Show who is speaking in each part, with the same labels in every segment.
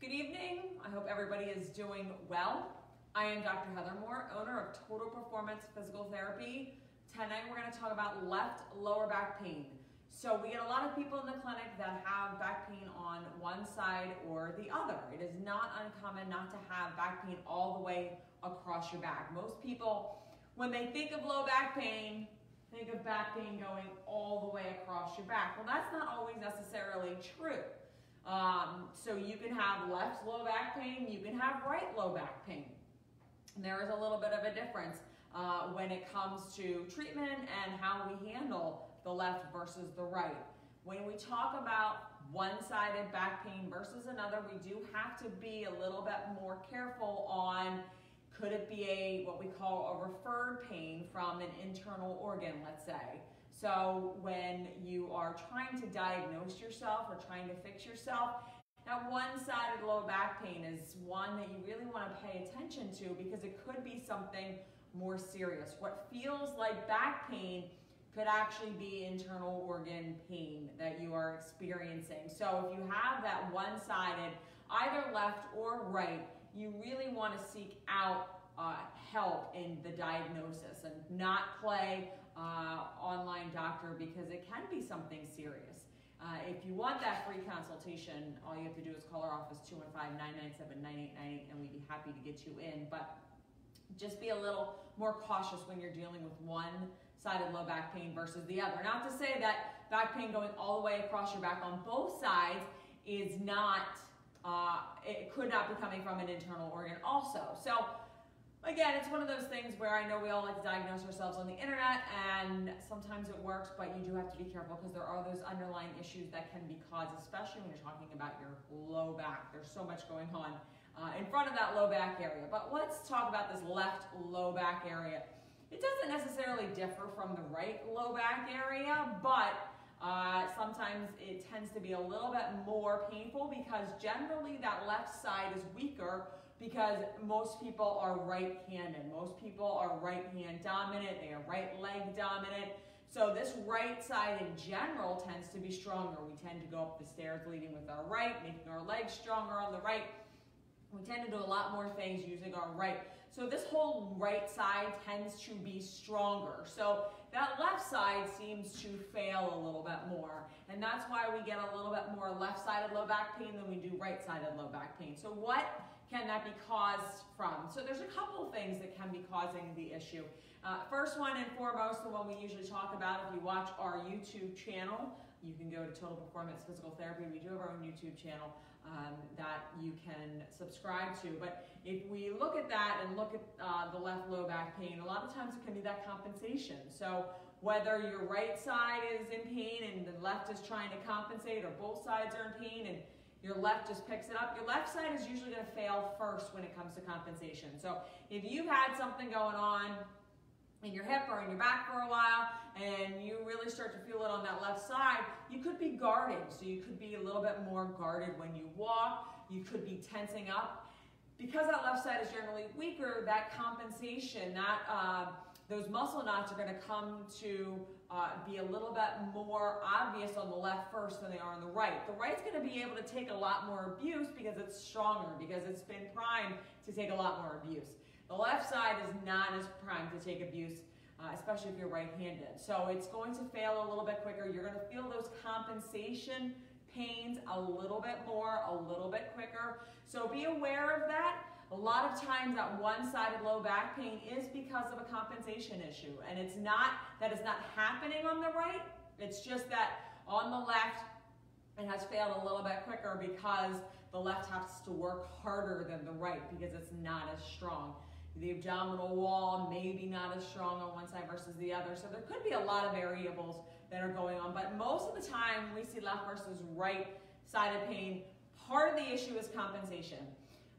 Speaker 1: Good evening. I hope everybody is doing well. I am Dr. Heather Moore, owner of Total Performance Physical Therapy. Tonight we're going to talk about left lower back pain. So we get a lot of people in the clinic that have back pain on one side or the other. It is not uncommon not to have back pain all the way across your back. Most people, when they think of low back pain, think of back pain going all the way across your back. Well, that's not always necessarily true. Um, so you can have left low back pain, you can have right low back pain. There is a little bit of a difference uh, when it comes to treatment and how we handle the left versus the right. When we talk about one-sided back pain versus another, we do have to be a little bit more careful on could it be a what we call a referred pain from an internal organ, let's say. So when you are trying to diagnose yourself or trying to fix yourself, that one-sided low back pain is one that you really want to pay attention to because it could be something more serious. What feels like back pain could actually be internal organ pain that you are experiencing. So if you have that one-sided, either left or right, you really want to seek out uh, help in the diagnosis and not play uh, online doctor because it can be something serious. Uh, if you want that free consultation, all you have to do is call our office 215-997-9898 and we'd be happy to get you in. But just be a little more cautious when you're dealing with one-sided low back pain versus the other. Not to say that back pain going all the way across your back on both sides is not, uh, it could not be coming from an internal organ also. So again, it's one of those things where I know we all like to diagnose ourselves on the internet and sometimes it works, but you do have to be careful because there are those underlying issues that can be caused, especially when you're talking about your low back. There's so much going on uh, in front of that low back area. But let's talk about this left low back area. It doesn't necessarily differ from the right low back area, but uh, sometimes it tends to be a little bit more painful because generally that left side is weaker because most people are right-handed. Most people are right hand dominant, they are right leg dominant. So this right side in general tends to be stronger. We tend to go up the stairs leading with our right, making our legs stronger on the right. We tend to do a lot more things using our right. So this whole right side tends to be stronger. So that left side seems to fail a little bit more. And that's why we get a little bit more left-sided low back pain than we do right-sided low back pain. So what can that be caused from? So there's a couple things that can be causing the issue. Uh, first one and foremost, the one we usually talk about, if you watch our YouTube channel, you can go to Total Performance Physical Therapy. We do have our own YouTube channel um, that you can subscribe to. But if we look at that and look at uh, the left low back pain, a lot of times it can be that compensation. So whether your right side is in pain and the left is trying to compensate or both sides are in pain and your left just picks it up. Your left side is usually going to fail first when it comes to compensation. So if you've had something going on in your hip or in your back for a while and you really start to feel it on that left side, you could be guarding. So you could be a little bit more guarded when you walk. You could be tensing up. Because that left side is generally weaker, that compensation, that uh, those muscle knots are going to come to uh, be a little bit more obvious on the left first than they are on the right. The right's going to be able to take a lot more abuse because it's stronger, because it's been primed to take a lot more abuse. The left side is not as primed to take abuse, uh, especially if you're right-handed. So it's going to fail a little bit quicker. You're going to feel those compensation pains a little bit more, a little bit quicker. So be aware of that. A lot of times that one-sided low back pain is because of a compensation issue. And it's not that it's not happening on the right, it's just that on the left, it has failed a little bit quicker because the left has to work harder than the right because it's not as strong. The abdominal wall maybe not as strong on one side versus the other. So there could be a lot of variables that are going on. But most of the time we see left versus right sided pain. Part of the issue is compensation.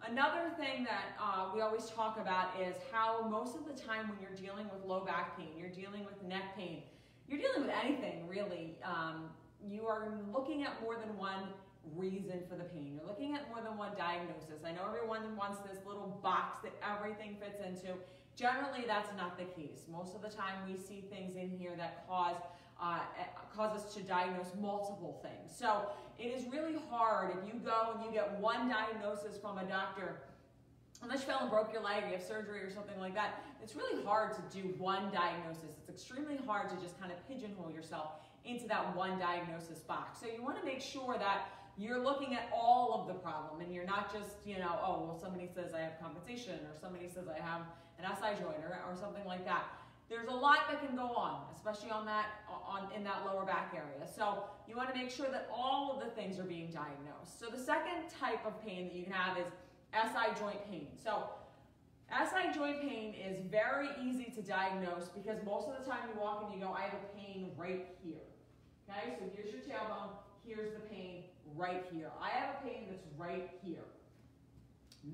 Speaker 1: Another thing that uh, we always talk about is how most of the time when you're dealing with low back pain, you're dealing with neck pain, you're dealing with anything really, um, you are looking at more than one reason for the pain. You're looking at more than one diagnosis. I know everyone wants this little box that everything fits into. Generally, that's not the case. Most of the time we see things in here that cause uh, cause us to diagnose multiple things. So it is really hard if you go and you get one diagnosis from a doctor, unless you fell and broke your leg, you have surgery or something like that, it's really hard to do one diagnosis. It's extremely hard to just kind of pigeonhole yourself into that one diagnosis box. So you want to make sure that you're looking at all of the problem and you're not just, you know, oh, well, somebody says I have compensation or somebody says I have an SI joint or, or something like that. There's a lot that can go on, especially on that on in that lower back area. So you want to make sure that all of the things are being diagnosed. So the second type of pain that you can have is SI joint pain. So SI joint pain is very easy to diagnose because most of the time you walk and you go, I have a pain right here. Okay, so here's your tailbone, here's the pain right here. I have a pain that's right here.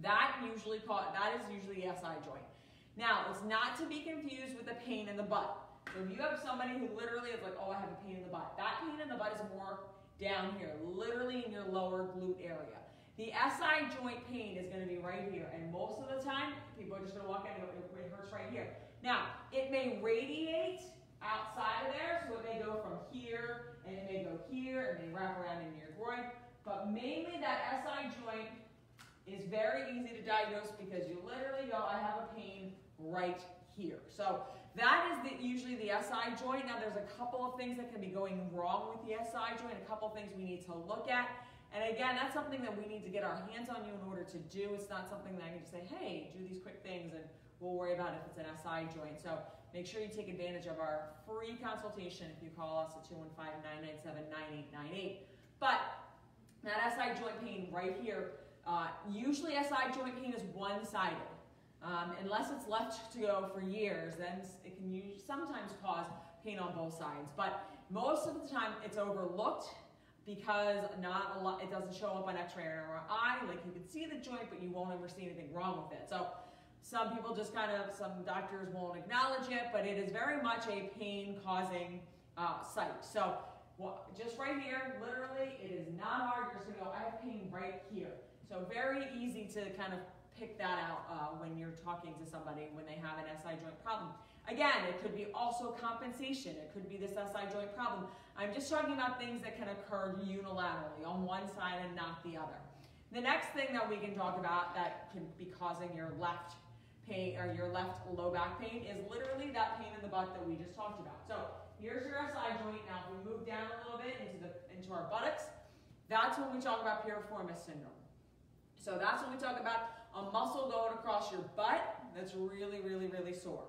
Speaker 1: That usually call, that is usually the SI joint. Now, it's not to be confused with the pain in the butt. So if you have somebody who literally is like, oh, I have a pain in the butt, that pain in the butt is more down here, literally in your lower glute area. The SI joint pain is going to be right here, and most of the time, people are just going to walk in and go, it hurts right here. Now, it may radiate outside of there, so it may go from here, and it may go here, and it may wrap around in your groin, but mainly that SI joint is very easy to diagnose because you literally go, I have a pain right here. So that is the, usually the SI joint. Now there's a couple of things that can be going wrong with the SI joint, a couple of things we need to look at. And again, that's something that we need to get our hands on you in order to do. It's not something that I can just say, hey, do these quick things and we'll worry about if it's an SI joint. So make sure you take advantage of our free consultation if you call us at 215-997-9898. But that SI joint pain right here, uh, usually SI joint pain is one-sided. Um, unless it's left to go for years, then it can sometimes cause pain on both sides. But most of the time, it's overlooked because not a lot, it doesn't show up on X-ray or MRI. Like you can see the joint, but you won't ever see anything wrong with it. So some people just kind of, some doctors won't acknowledge it, but it is very much a pain-causing uh, site. So well, just right here, literally, it is not hard. You're just gonna go, I have pain right here. So very easy to kind of pick that out uh, when you're talking to somebody when they have an SI joint problem. Again, it could be also compensation. It could be this SI joint problem. I'm just talking about things that can occur unilaterally on one side and not the other. The next thing that we can talk about that can be causing your left pain or your left low back pain is literally that pain in the butt that we just talked about. So here's your SI joint. Now if we move down a little bit into the into our buttocks, that's when we talk about piriformis syndrome. So that's when we talk about a muscle going across your butt that's really, really, really sore.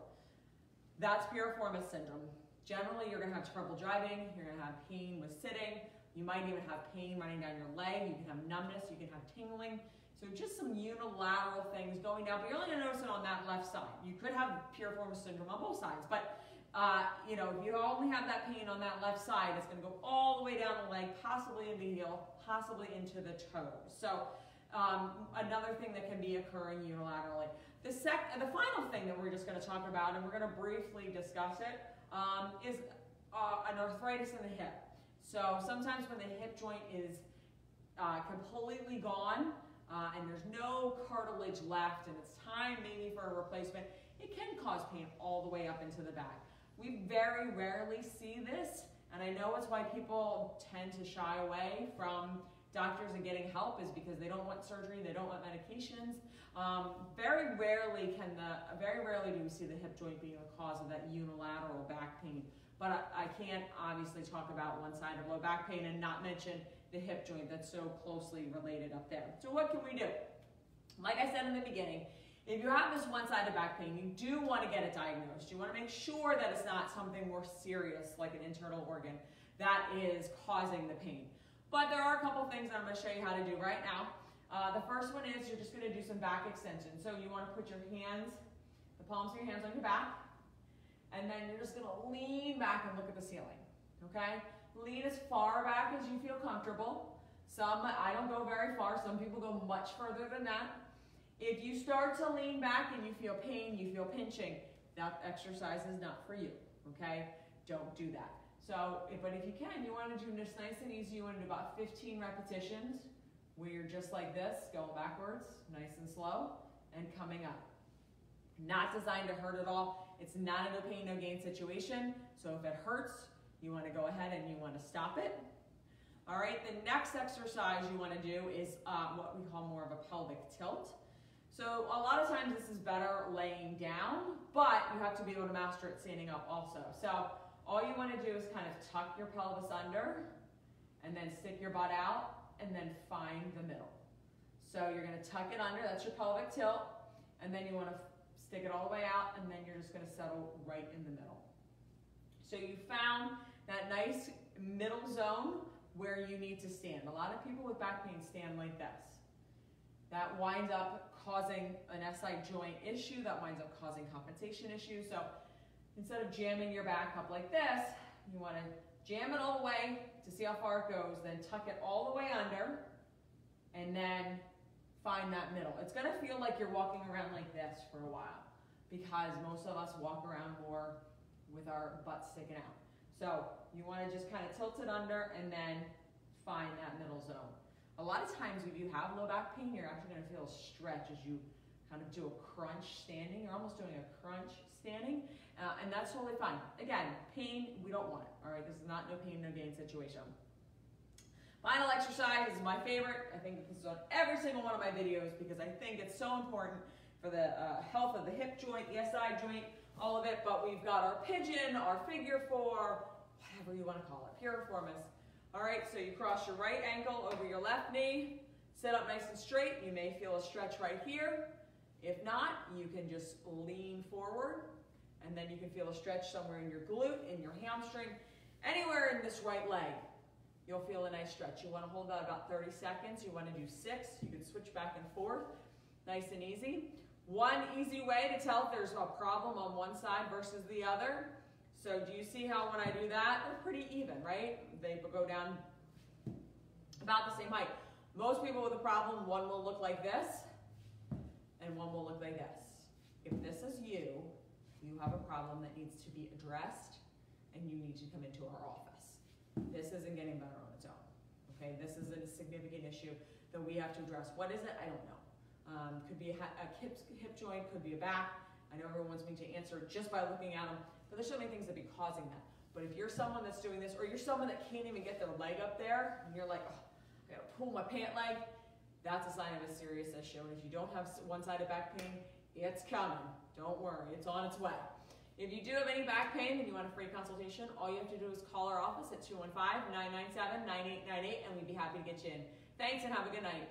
Speaker 1: That's piriformis syndrome. Generally, you're going to have trouble driving. You're going to have pain with sitting. You might even have pain running down your leg. You can have numbness. You can have tingling. So just some unilateral things going down, but you're only to notice it on that left side. You could have piriformis syndrome on both sides, but uh, you know, if you only have that pain on that left side, it's going to go all the way down the leg, possibly in the heel, possibly into the toes. So um, another thing that can be occurring unilaterally. The, sec the final thing that we're just going to talk about, and we're going to briefly discuss it, um, is uh, an arthritis in the hip. So sometimes when the hip joint is uh, completely gone uh, and there's no cartilage left and it's time maybe for a replacement, it can cause pain all the way up into the back. We very rarely see this, and I know it's why people tend to shy away from doctors and getting help is because they don't want surgery, they don't want medications. Um, very rarely can the, very rarely do we see the hip joint being the cause of that unilateral back pain. But I, I can't obviously talk about one side of low back pain and not mention the hip joint that's so closely related up there. So what can we do? Like I said in the beginning, if you have this one-sided back pain, you do want to get it diagnosed. You want to make sure that it's not something more serious like an internal organ that is causing the pain. But there are a couple things I'm going to show you how to do right now. Uh, the first one is you're just going to do some back extension. So you want to put your hands, the palms of your hands on your back, and then you're just going to lean back and look at the ceiling. Okay? Lean as far back as you feel comfortable. Some, I don't go very far. Some people go much further than that. If you start to lean back and you feel pain, you feel pinching, that exercise is not for you. Okay? Don't do that. So, but if you can, you want to do this nice and easy. You want to do about 15 repetitions where you're just like this, going backwards, nice and slow, and coming up. Not designed to hurt at all. It's not a no pain, no gain situation. So if it hurts, you wanna go ahead and you wanna stop it. All right, the next exercise you wanna do is uh, what we call more of a pelvic tilt. So a lot of times this is better laying down, but you have to be able to master it standing up also. So all you wanna do is kind of tuck your pelvis under and then stick your butt out and then find the middle. So you're gonna tuck it under, that's your pelvic tilt, and then you wanna stick it all the way out and then you're just gonna settle right in the middle. So you found that nice middle zone where you need to stand. A lot of people with back pain stand like this. That winds up causing an SI joint issue, that winds up causing compensation issues. So instead of jamming your back up like this, you wanna jam it all the way to see how far it goes, then tuck it all the way under, and then find that middle. It's gonna feel like you're walking around like this for a while, because most of us walk around more with our butt sticking out. So you wanna just kind of tilt it under and then find that middle zone. A lot of times if you have low back pain, you're actually gonna feel a stretch as you kind of do a crunch standing. You're almost doing a crunch standing, uh, and that's totally fine. Again, pain, we don't want it, all right? This is not no pain, no gain situation. Final exercise is my favorite. I think this is on every single one of my videos because I think it's so important for the uh, health of the hip joint, the SI joint, all of it. But we've got our pigeon, our figure four, whatever you want to call it, piriformis. All right, so you cross your right ankle over your left knee, sit up nice and straight. You may feel a stretch right here. If not, you can just lean forward and then you can feel a stretch somewhere in your glute, in your hamstring, anywhere in this right leg. You'll feel a nice stretch. You want to hold that about 30 seconds. You want to do six. You can switch back and forth, nice and easy. One easy way to tell if there's a problem on one side versus the other so do you see how when I do that, they're pretty even, right? They go down about the same height. Most people with a problem, one will look like this, and one will look like this. If this is you, you have a problem that needs to be addressed, and you need to come into our office. This isn't getting better on its own, okay? This is a significant issue that we have to address. What is it? I don't know. Um, could be a, a hip, hip joint, could be a back. I know everyone wants me to answer just by looking at them. But there's so many things that be causing that. But if you're someone that's doing this, or you're someone that can't even get their leg up there, and you're like, oh, I gotta pull my pant leg, that's a sign of a serious issue. And if you don't have one-sided back pain, it's coming. Don't worry, it's on its way. If you do have any back pain and you want a free consultation, all you have to do is call our office at 215-997-9898 and we'd be happy to get you in. Thanks and have a good night.